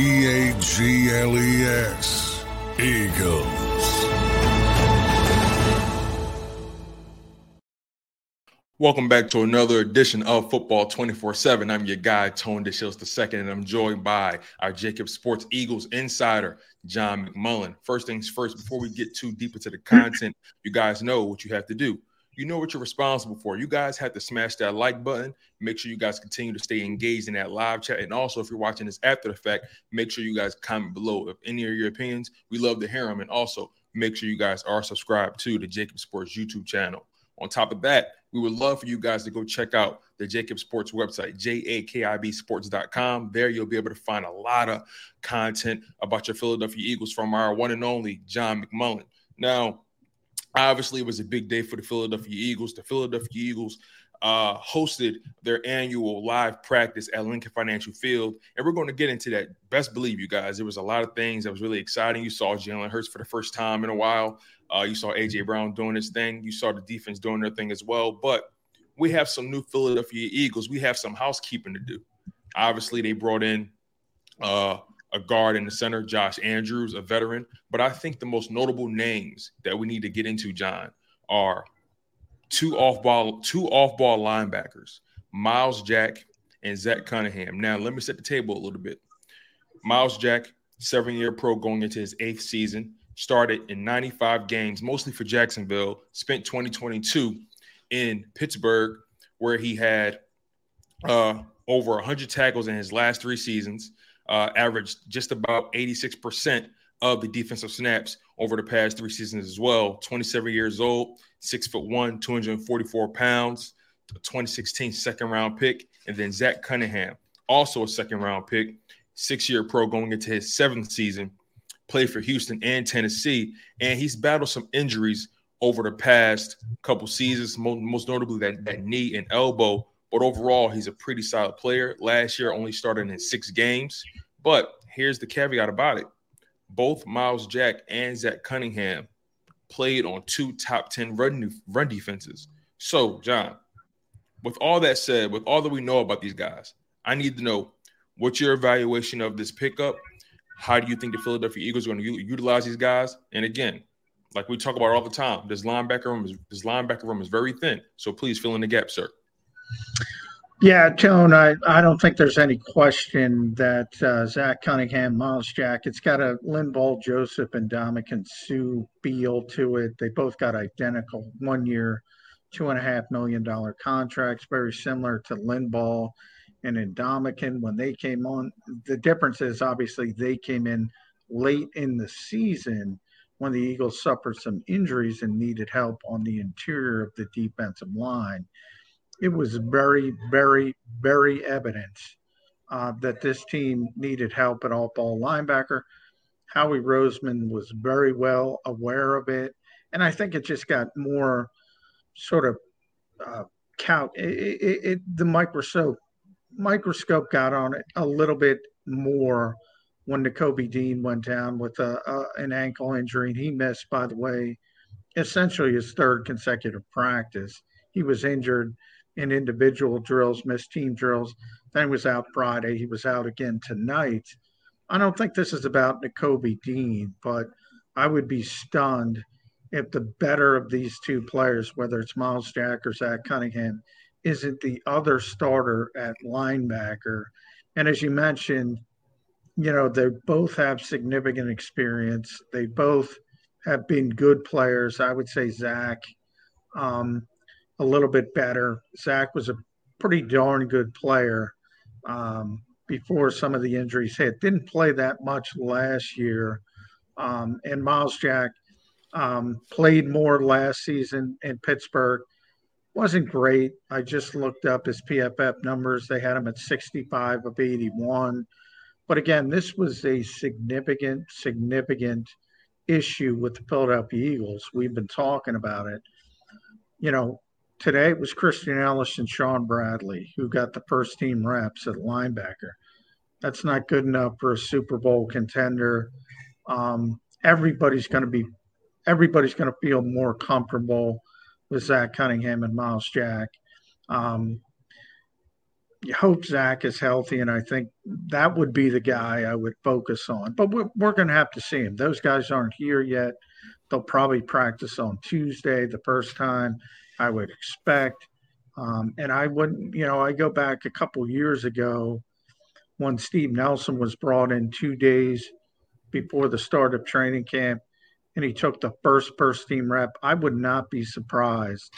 E A G L E S. Eagles. Welcome back to another edition of Football 24 7. I'm your guy, Tone DeShields II, and I'm joined by our JAKIB Sports Eagles insider, John McMullen. First things first, before we get too deep into the content, you guys know what you have to do you know what you're responsible for. You guys have to smash that like button. Make sure you guys continue to stay engaged in that live chat. And also, if you're watching this after the fact, make sure you guys comment below if any of your opinions. We love to hear them. And also, make sure you guys are subscribed to the JAKIB Sports YouTube channel. On top of that, we would love for you guys to go check out the JAKIB Sports website, jakibsports.com. There you'll be able to find a lot of content about your Philadelphia Eagles from our one and only John McMullen. Now, Obviously, it was a big day for the Philadelphia Eagles. The Philadelphia Eagles uh, hosted their annual live practice at Lincoln Financial Field. And we're going to get into that. Best believe you guys, there was a lot of things that was really exciting. You saw Jalen Hurts for the first time in a while. Uh, you saw AJ Brown doing his thing. You saw the defense doing their thing as well. But we have some new Philadelphia Eagles. We have some housekeeping to do. Obviously, they brought in uh, a guard in the center, Josh Andrews, a veteran. But I think the most notable names that we need to get into, John, are two off ball, two off ball linebackers, Myles Jack and Zach Cunningham. Now, let me set the table a little bit. Myles Jack, seven year pro going into his eighth season, started in 95 games, mostly for Jacksonville, spent 2022 in Pittsburgh, where he had uh, over 100 tackles in his last three seasons uh, averaged just about 86% of the defensive snaps over the past three seasons as well. 27 years old, six foot one, 244 pounds, 2016 second round pick. And then Zach Cunningham, also a second round pick, six year pro going into his seventh season, played for Houston and Tennessee. And he's battled some injuries over the past couple seasons, most, notably that, that knee and elbow. But overall, he's a pretty solid player. Last year, only started in six games. But here's the caveat about it both Myles Jack and Zach Cunningham played on two top 10 run, run defenses. So, John, with all that said, with all that we know about these guys, I need to know what's your evaluation of this pickup? How do you think the Philadelphia Eagles are going to utilize these guys? And again, like we talk about all the time, this linebacker room is this linebacker room is very thin. So please fill in the gap, sir. Yeah, Tone, I, I don't think there's any question that uh, Zach Cunningham, Myles Jack, it's got a Linval Joseph and Ndamukong Suh Beal to it. They both got identical one year, two and a half million dollar contracts, very similar to Linval and Ndamukong when they came on. The difference is obviously they came in late in the season when the Eagles suffered some injuries and needed help on the interior of the defensive line. It was very, very, very evident uh, that this team needed help at off ball linebacker. Howie Roseman was very well aware of it. And I think it just got more sort of uh, count. It, it, it, the microscope microscope got on it a little bit more when Nakobe Dean went down with a, a, an ankle injury. And he missed, by the way, essentially his third consecutive practice. He was injured in individual drills, missed team drills. Then he was out Friday. He was out again tonight. I don't think this is about Nakobe Dean, but I would be stunned if the better of these two players, whether it's Myles Jack or Zach Cunningham, isn't the other starter at linebacker. And as you mentioned, you know, they both have significant experience. They both have been good players. I would say Zach um, a little bit better. Zach was a pretty darn good player um, before some of the injuries hit. Didn't play that much last year. Um, and Miles Jack um, played more last season in Pittsburgh. Wasn't great. I just looked up his PFF numbers. They had him at 65 of 81. But again, this was a significant, significant issue with the Philadelphia Eagles. We've been talking about it. You know, today it was Christian Ellis and Shaun Bradley who got the first team reps at linebacker. That's not good enough for a Super Bowl contender. Um, everybody's going to be everybody's going to feel more comfortable with Zach Cunningham and Myles Jack. Um, you hope Zach is healthy, and I think that would be the guy I would focus on. But we're, we're going to have to see him. Those guys aren't here yet. They'll probably practice on Tuesday, the first time I would expect. Um, and I wouldn't, you know, I go back a couple years ago when Steve Nelson was brought in two days before the start of training camp and he took the first first team rep, I would not be surprised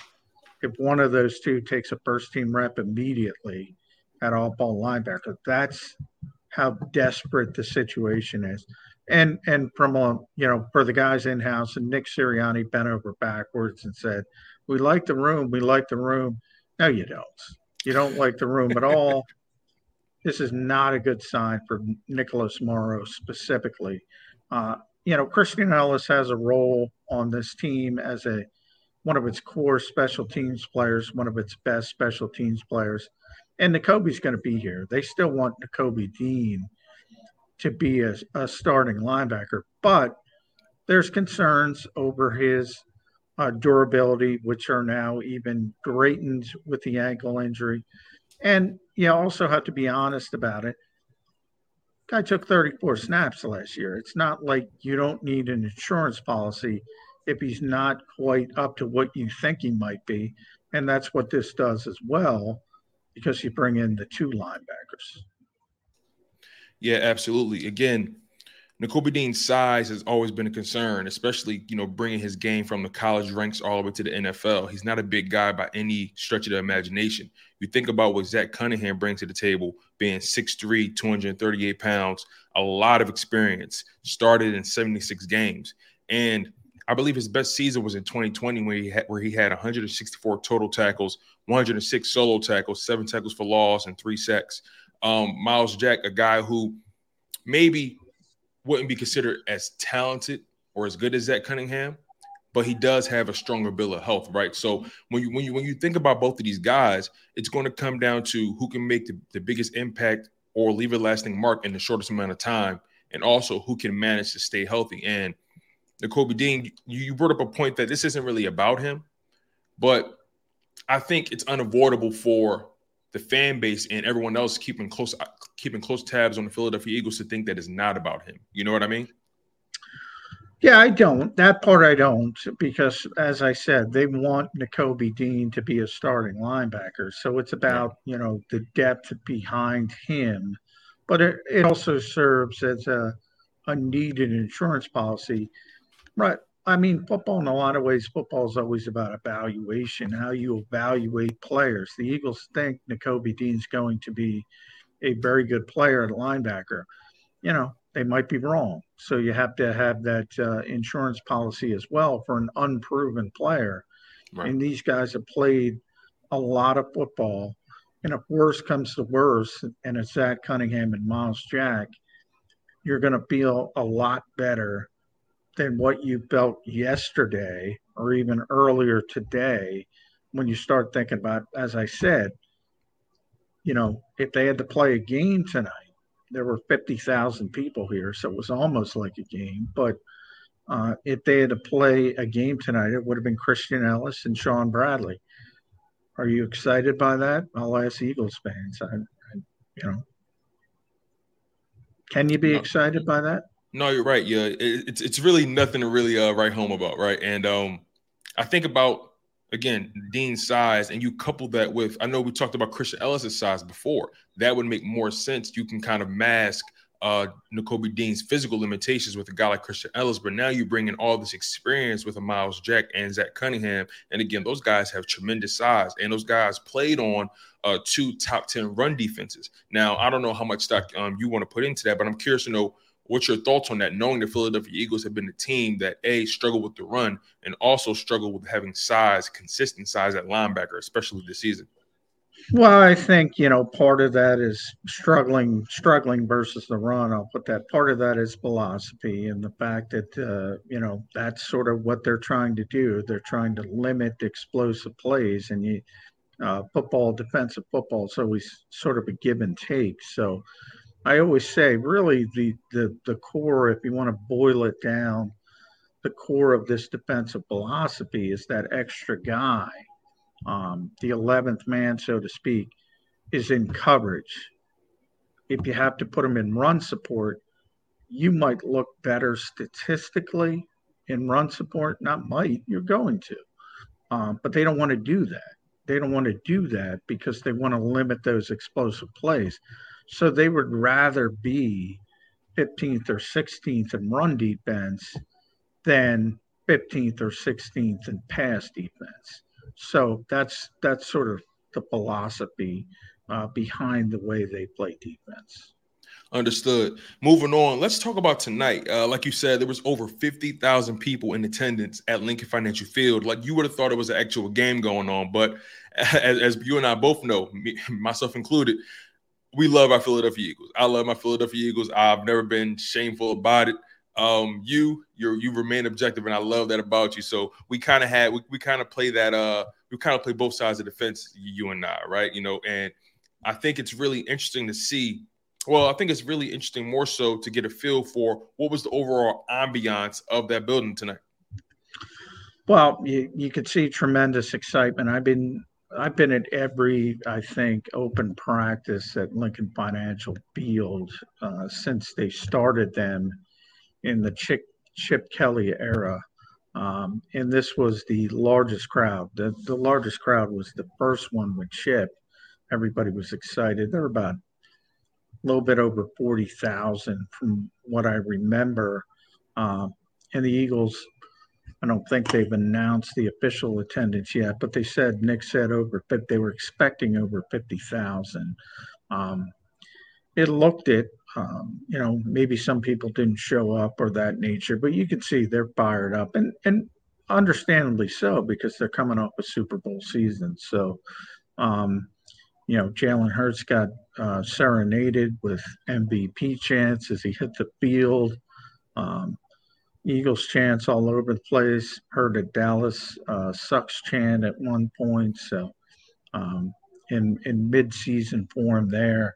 if one of those two takes a first team rep immediately at off ball linebacker. That's how desperate the situation is. And and from a you know for the guys in house and Nick Sirianni bent over backwards and said, "We like the room. We like the room." No, you don't. You don't like the room at all. this is not a good sign for Nicholas Morrow specifically. Uh, you know, Christian Ellis has a role on this team as a one of its core special teams players, one of its best special teams players. And Nakobe's going to be here. They still want Nakobe Dean to be a, a starting linebacker, but there's concerns over his uh, durability, which are now even greatened with the ankle injury. And you also have to be honest about it. Guy took 34 snaps last year. It's not like you don't need an insurance policy if he's not quite up to what you think he might be. And that's what this does as well, because you bring in the two linebackers. Yeah, absolutely. Again, Nakobe Dean's size has always been a concern, especially you know bringing his game from the college ranks all the way to the NFL. He's not a big guy by any stretch of the imagination. You think about what Zach Cunningham brings to the table, being 6'3", 238 pounds, a lot of experience, started in 76 games, and I believe his best season was in 2020 where he had, where he had 164 total tackles, 106 solo tackles, seven tackles for loss, and three sacks. Um, Myles Jack, a guy who maybe wouldn't be considered as talented or as good as Zach Cunningham, but he does have a stronger bill of health, right? So when you when you when you think about both of these guys, it's going to come down to who can make the, the biggest impact or leave a lasting mark in the shortest amount of time, and also who can manage to stay healthy. And Nakobe Dean, you, you brought up a point that this isn't really about him, but I think it's unavoidable for the fan base and everyone else keeping close keeping close tabs on the Philadelphia Eagles to think that it's not about him. You know what I mean? Yeah, I don't. That part I don't because, as I said, they want Nakobe Dean to be a starting linebacker. So it's about you know the depth behind him, but it, it also serves as a a needed insurance policy. Right, I mean, football in a lot of ways, football is always about evaluation, how you evaluate players. The Eagles think Nakobe Dean's going to be a very good player at linebacker. You know, they might be wrong. So you have to have that uh, insurance policy as well for an unproven player. Right. And these guys have played a lot of football. And if worse comes to worse, and it's Zach Cunningham and Myles Jack, you're going to feel a lot better than what you felt yesterday or even earlier today when you start thinking about, as I said, you know, if they had to play a game tonight, there were 50,000 people here, so it was almost like a game. But uh, if they had to play a game tonight, it would have been Christian Ellis and Shaun Bradley. Are you excited by that? I'll ask Eagles fans. I, I, you know, can you be excited by that? No, you're right. Yeah, it, it's it's really nothing to really uh, write home about, right? And um, I think about again Dean's size, and you couple that with I know we talked about Christian Ellis's size before. That would make more sense. You can kind of mask uh Nakobe Dean's physical limitations with a guy like Christian Ellis, but now you bring in all this experience with a Myles Jack and Zach Cunningham, and again, those guys have tremendous size, and those guys played on uh, two top ten run defenses. Now, I don't know how much stock um, you want to put into that, but I'm curious to know What's your thoughts on that? Knowing the Philadelphia Eagles have been a team that a struggle with the run and also struggle with having size, consistent size at linebacker, especially this season. Well, I think you know part of that is struggling, struggling versus the run. I'll put that. Part of that is philosophy and the fact that uh, you know that's sort of what they're trying to do. They're trying to limit explosive plays, and you uh, football, defensive football, is always sort of a give and take. So I always say, really, the, the, the core, if you want to boil it down, the core of this defensive philosophy is that extra guy, um, the 11th man, so to speak, is in coverage. If you have to put him in run support, you might look better statistically in run support. Not might, you're going to. Um, but they don't want to do that. They don't want to do that because they want to limit those explosive plays. So they would rather be 15th or 16th in run defense than 15th or 16th in pass defense. So that's that's sort of the philosophy uh, behind the way they play defense. Understood. Moving on, let's talk about tonight. Uh, like you said, there was over fifty thousand people in attendance at Lincoln Financial Field. Like you would have thought it was an actual game going on, but as, as you and I both know, me, myself included, we love our Philadelphia Eagles. I love my Philadelphia Eagles. I've never been shameful about it. Um, you, you you remain objective, and I love that about you. So we kind of had we, we kind of play that uh we kind of play both sides of the fence, you and I, right? You know, and I think it's really interesting to see. Well, I think it's really interesting more so to get a feel for what was the overall ambiance of that building tonight. Well, you, you could see tremendous excitement. I've been I've been at every, I think, open practice at Lincoln Financial Field uh, since they started them in the Chip, Chip Kelly era. Um, and this was the largest crowd. The, the largest crowd was the first one with Chip. Everybody was excited. There were about a little bit over 40,000 from what I remember. Uh, and the Eagles I don't think they've announced the official attendance yet, but they said Nick said over but they were expecting over fifty thousand. Um, it looked it, um, you know, maybe some people didn't show up or that nature, but you can see they're fired up and and understandably so because they're coming off a Super Bowl season. So, um, you know, Jalen Hurts got uh, serenaded with MVP chants as he hit the field. Um, Eagles chants all over the place. Heard a Dallas uh, sucks chant at one point. So um, in in mid season form there.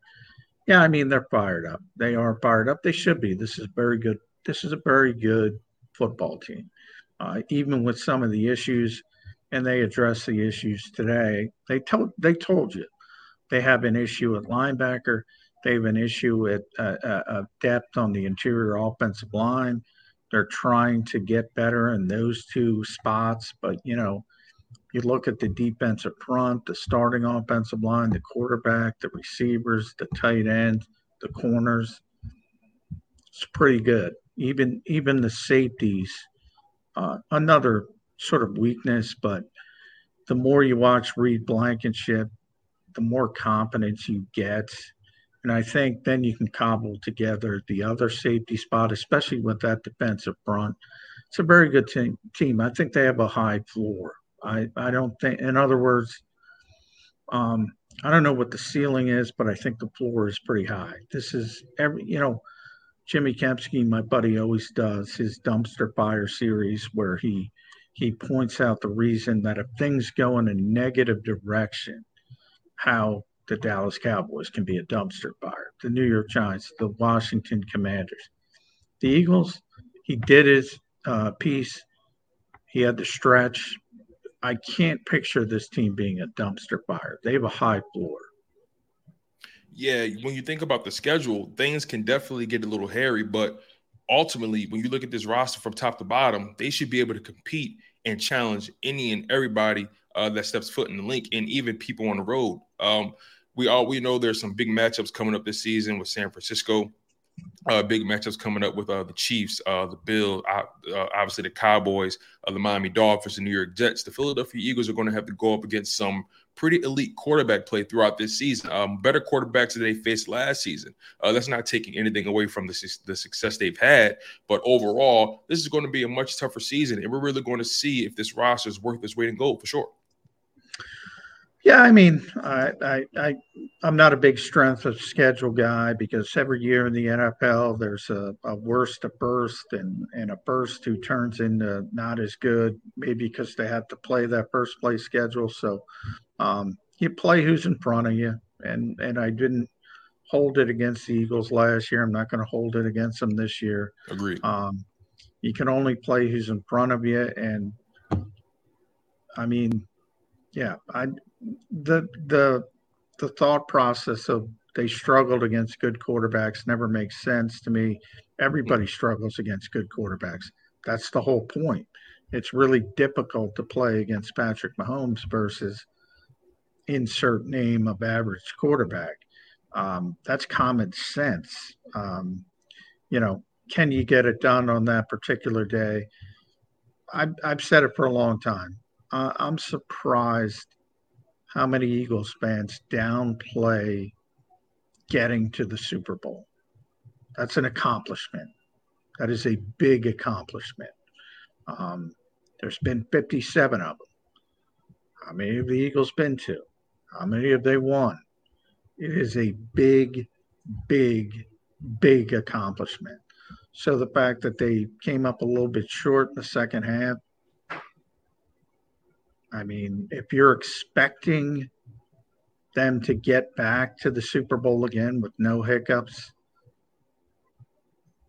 Yeah, I mean they're fired up. They are fired up. They should be. This is very good. This is a very good football team. Uh, even with some of the issues, and they address the issues today. They told they told you they have an issue at linebacker. They have an issue at uh, uh, depth on the interior offensive line. They're trying to get better in those two spots, but you know, you look at the defensive front, the starting offensive line, the quarterback, the receivers, the tight end, the corners. It's pretty good. Even even the safeties uh, another sort of weakness, but the more you watch Reed Blankenship, the more confidence you get. And I think then you can cobble together the other safety spot, especially with that defensive front. It's a very good team. team. I think they have a high floor. I, I don't think, in other words, um, I don't know what the ceiling is, but I think the floor is pretty high. This is every, you know, Jimmy Kempski, my buddy, always does his dumpster fire series where he he points out the reason that if things go in a negative direction, how the Dallas Cowboys can be a dumpster fire, the New York Giants, the Washington Commanders, the Eagles. He did his uh, piece. He had the stretch. I can't picture this team being a dumpster fire. They have a high floor. Yeah, when you think about the schedule, things can definitely get a little hairy, but ultimately, when you look at this roster from top to bottom, they should be able to compete and challenge any and everybody uh, that steps foot in the link, and even people on the road. Um, we all we know there's some big matchups coming up this season with San Francisco. Uh, big matchups coming up with uh, the Chiefs, uh, the Bills, uh, uh, obviously the Cowboys, uh, the Miami Dolphins, the New York Jets. The Philadelphia Eagles are going to have to go up against some pretty elite quarterback play throughout this season. Um, better quarterbacks than they faced last season. Uh, that's not taking anything away from the, the success they've had, but overall, this is going to be a much tougher season, and we're really going to see if this roster is worth its weight in gold for sure. Yeah, I mean, I, I, I, am not a big strength of schedule guy because every year in the NFL, there's a, a worst a burst and, and a burst who turns into not as good, maybe because they have to play that first place schedule. So um, you play who's in front of you, and and I didn't hold it against the Eagles last year. I'm not going to hold it against them this year. Agreed. Um, you can only play who's in front of you, and I mean, yeah, I the the the thought process of they struggled against good quarterbacks never makes sense to me. Everybody struggles against good quarterbacks. That's the whole point. It's really difficult to play against Patrick Mahomes versus insert name of average quarterback. Um, that's common sense. Um, you know, can you get it done on that particular day? I've, I've said it for a long time. Uh, I'm surprised how many Eagles fans downplay getting to the Super Bowl. That's an accomplishment. That is a big accomplishment. Um, there's been 57 of them. How many have the Eagles been to? How many have they won? It is a big, big, big accomplishment. So the fact that they came up a little bit short in the second half, I mean, if you're expecting them to get back to the Super Bowl again with no hiccups,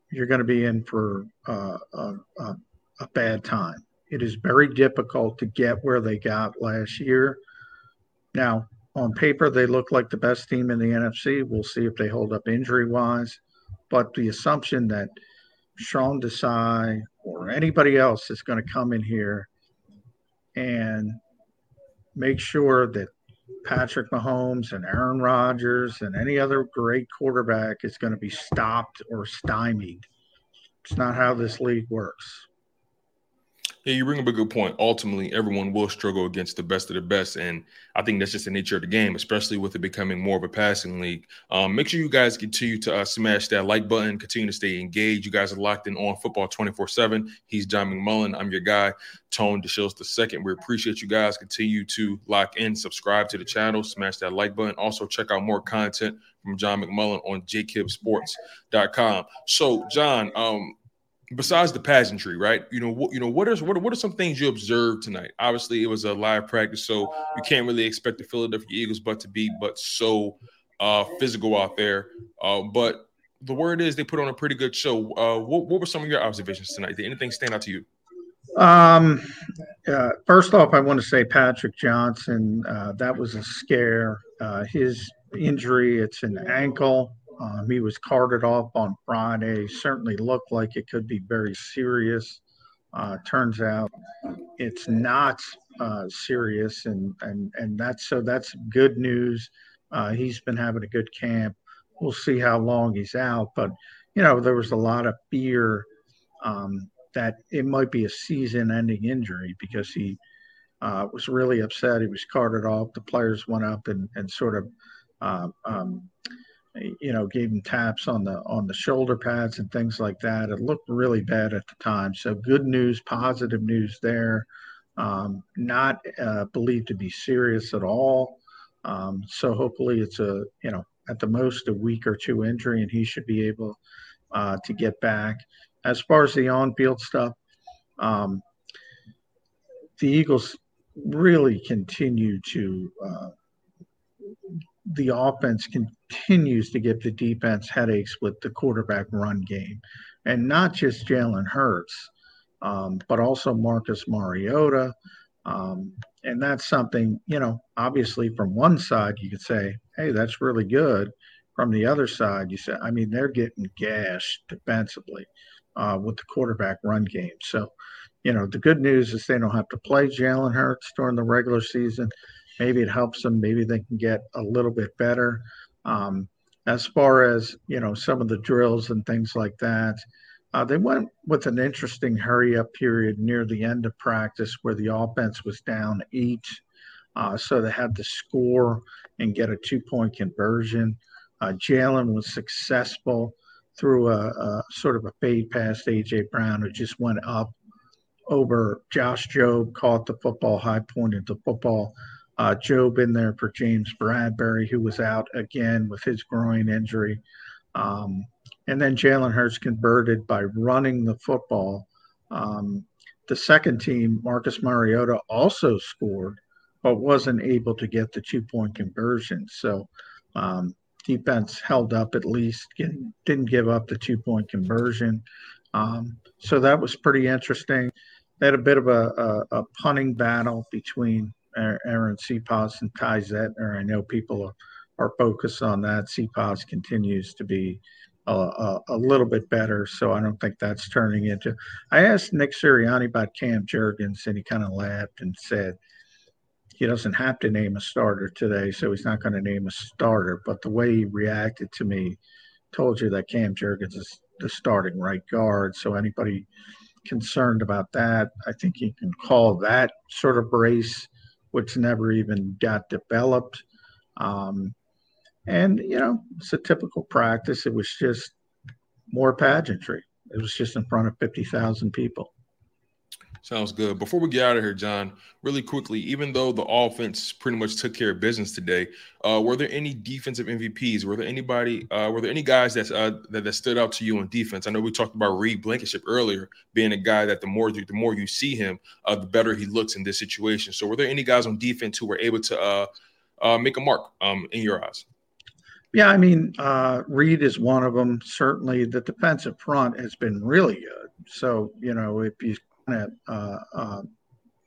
you're going to be in for uh, a, a, a bad time. It is very difficult to get where they got last year. Now, on paper, they look like the best team in the NFC. We'll see if they hold up injury wise. But the assumption that Sean Desai or anybody else is going to come in here and make sure that Patrick Mahomes and Aaron Rodgers and any other great quarterback is going to be stopped or stymied. It's not how this league works. Yeah, you bring up a good point. Ultimately, everyone will struggle against the best of the best, and I think that's just the nature of the game, especially with it becoming more of a passing league. Um, make sure you guys continue to uh, smash that like button, continue to stay engaged. You guys are locked in on football twenty four seven. He's John McMullen. I'm your guy, Tone DeShields the second. We appreciate you guys. Continue to lock in, subscribe to the channel, smash that like button. Also, check out more content from John McMullen on jakibsports.com. So, John, um, besides the pageantry, right? You know, what you know, what are what what are some things you observed tonight? Obviously, it was a live practice, so you can't really expect the Philadelphia Eagles but to be but so uh physical out there. Uh, but the word is they put on a pretty good show. Uh, what, what were some of your observations tonight? Did anything stand out to you? Um, uh, first off, I want to say Patrick Johnson. Uh, that was a scare. Uh, his injury, it's an ankle. Um, he was carted off on Friday. Certainly looked like it could be very serious. Uh, turns out it's not uh, serious, and and and that's so that's good news. Uh, he's been having a good camp. We'll see how long he's out, but you know there was a lot of fear um, that it might be a season-ending injury because he uh, was really upset. He was carted off. The players went up and, and sort of, uh, um, you know, gave him taps on the on the shoulder pads and things like that. It looked really bad at the time. So good news, positive news there. Um, not uh, believed to be serious at all. Um, so hopefully it's a you know at the most a week or two injury, and he should be able uh, to get back. As far as the on-field stuff, um, the Eagles really continue to uh, the offense continues to give the defense headaches with the quarterback run game, and not just Jalen Hurts, um, but also Marcus Mariota. Um, and that's something, you know, obviously from one side, you could say, hey, that's really good. From the other side, you say, I mean, they're getting gashed defensively uh, with the quarterback run game. So, you know, the good news is they don't have to play Jalen Hurts during the regular season. Maybe it helps them. Maybe they can get a little bit better. Um, as far as, you know, some of the drills and things like that, uh, they went with an interesting hurry up period near the end of practice where the offense was down eight. Uh, so they had to score and get a two point conversion. Uh, Jalen was successful through a, a, sort of a fade past A.J. Brown, who just went up over Josh Jobe, caught the football, high pointed the football. Uh, Jobe in there for James Bradberry, who was out again with his groin injury. Um, and then Jalen Hurts converted by running the football. Um, the second team, Marcus Mariota, also scored, but wasn't able to get the two point conversion. So um, defense held up at least, didn't give up the two point conversion. Um, so that was pretty interesting. They had a bit of a, a, a punting battle between Arryn Siposs and Ty Zentner. I know people are, focused on that. Siposs continues to be a, a, a, little bit better, so I don't think that's turning into. I asked Nick Sirianni about Cam Jurgens, and he kind of laughed and said he doesn't have to name a starter today, so he's not going to name a starter. But the way he reacted to me told you that Cam Jurgens is the starting right guard. So anybody concerned about that. I think you can call that sort of brace, which never even got developed. Um, and, you know, it's a typical practice. It was just more pageantry. It was just in front of 50,000 people. Sounds good. Before we get out of here, John, really quickly, even though the offense pretty much took care of business today, uh, were there any defensive MVPs? Were there anybody? Uh, were there any guys that, uh, that, that stood out to you on defense? I know we talked about Reed Blankenship earlier, being a guy that the more the more you see him, uh, the better he looks in this situation. So, were there any guys on defense who were able to uh, uh, make a mark um, in your eyes? Yeah, I mean, Reed is one of them. Certainly, the defensive front has been really good. So, you know, if you of uh, uh,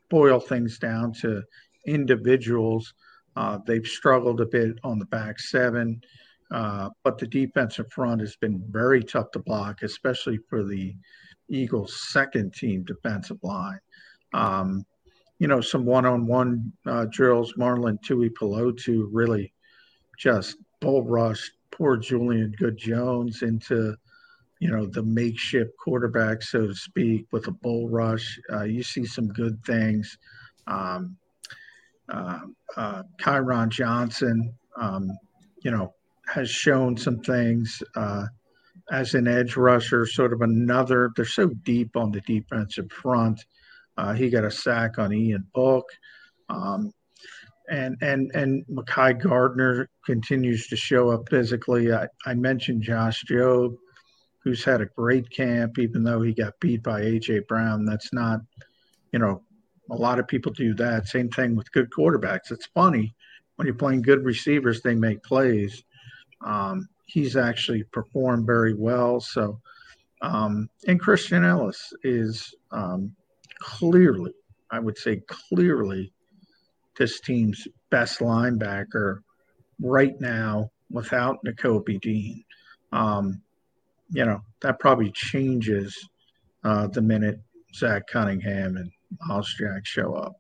boil things down to individuals. Uh, they've struggled a bit on the back seven, uh, but the defensive front has been very tough to block, especially for the Eagles' second team defensive line. Um, you know, some one on one drills. Marlon Tuipulotu really just bull rushed poor Julian Good Jones into you know, the makeshift quarterback, so to speak, with a bull rush. Uh, you see some good things. Um, uh, uh, Kyron Johnson, um, you know, has shown some things uh, as an edge rusher, sort of another. They're so deep on the defensive front. Uh, he got a sack on Ian Book. Um, and and and Mekhi Garner continues to show up physically. I, I mentioned Josh Jobe who's had a great camp, even though he got beat by AJ Brown. That's not, you know, a lot of people do that. Same thing with good quarterbacks. It's funny when you're playing good receivers, they make plays. Um, he's actually performed very well. So, um, and Christian Ellis is um, clearly, I would say, clearly this team's best linebacker right now without Nakobe Dean. Um, you know, that probably changes uh, the minute Zach Cunningham and Myles Jack show up.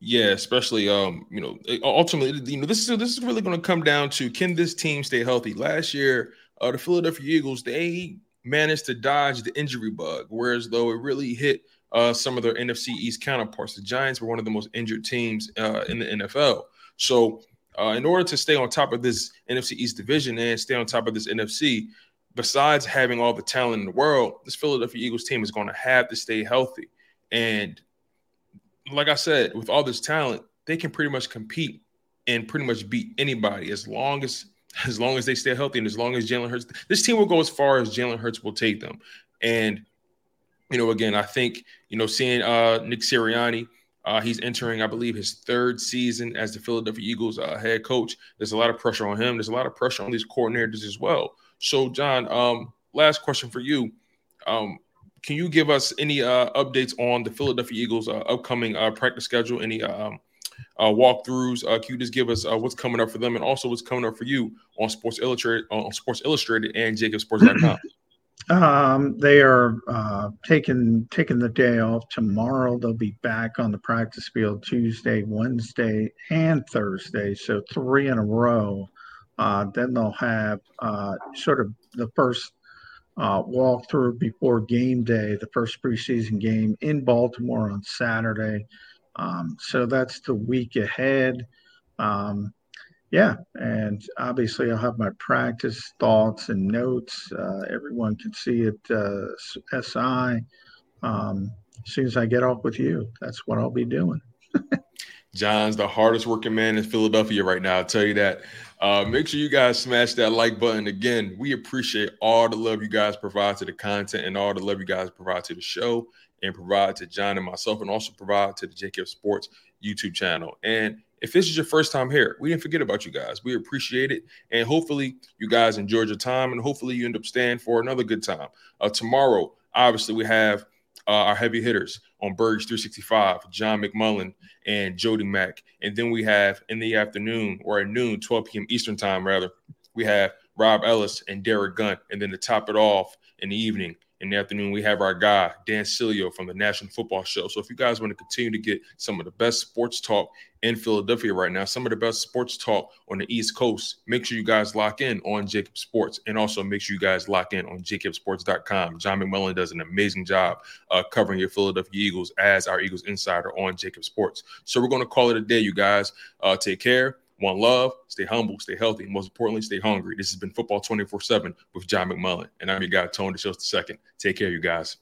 Yeah, especially um, you know, ultimately, you know, this is this is really going to come down to can this team stay healthy? Last year, uh, the Philadelphia Eagles they managed to dodge the injury bug, whereas though it really hit uh, some of their NFC East counterparts. The Giants were one of the most injured teams uh, in the NFL. So, uh, in order to stay on top of this NFC East division and stay on top of this NFC, besides having all the talent in the world, this Philadelphia Eagles team is going to have to stay healthy. And like I said, with all this talent, they can pretty much compete and pretty much beat anybody as long as as long as they stay healthy and as long as Jalen Hurts. This team will go as far as Jalen Hurts will take them. And you know, again, I think you know seeing uh, Nick Sirianni. Uh, he's entering, I believe, his third season as the Philadelphia Eagles uh, head coach. There's a lot of pressure on him. There's a lot of pressure on these coordinators as well. So, John, um, last question for you. Um, can you give us any uh, updates on the Philadelphia Eagles' uh, upcoming uh, practice schedule? Any um, uh, walkthroughs? Uh, can you just give us what's coming up for them, and also what's coming up for you on Sports Illustrated, on Sports Illustrated, and JAKIBSports.com? Um, they are uh, taking taking the day off tomorrow. They'll be back on the practice field Tuesday, Wednesday, and Thursday. So three in a row. Uh, then they'll have uh, sort of the first uh, walkthrough before game day, the first preseason game in Baltimore on Saturday. Um, so that's the week ahead. Um, yeah, and obviously I'll have my practice thoughts and notes. Uh, everyone can see it uh, SI. Um, as soon as I get off with you, that's what I'll be doing. John's the hardest working man in Philadelphia right now. I'll tell you that. Uh, make sure you guys smash that like button. Again, we appreciate all the love you guys provide to the content and all the love you guys provide to the show and provide to John and myself and also provide to the JAKIB Sports YouTube channel. And if this is your first time here, we didn't forget about you guys. We appreciate it. And hopefully you guys enjoyed your time and hopefully you end up staying for another good time. Uh, tomorrow, obviously, we have uh, our heavy hitters on Birds 365, John McMullen and Jody Mack. And then we have in the afternoon or at noon, 12 p.m. Eastern time, rather, we have Rob Ellis and Derrick Gunn. And then to top it off in the evening, in the afternoon, we have our guy, Dan Sileo from the National Football Show. So if you guys want to continue to get some of the best sports talk in Philadelphia right now, some of the best sports talk on the East Coast, make sure you guys lock in on JAKIB Sports and also make sure you guys lock in on jakibsports.com. John McMullen does an amazing job uh, covering your Philadelphia Eagles as our Eagles insider on JAKIB Sports. So we're going to call it a day, you guys. Uh, take care. One love, stay humble, stay healthy, most importantly, stay hungry. This has been Football 24 7 with John McMullen. And I'm your guy, Tony DeShields II. Take care, you guys.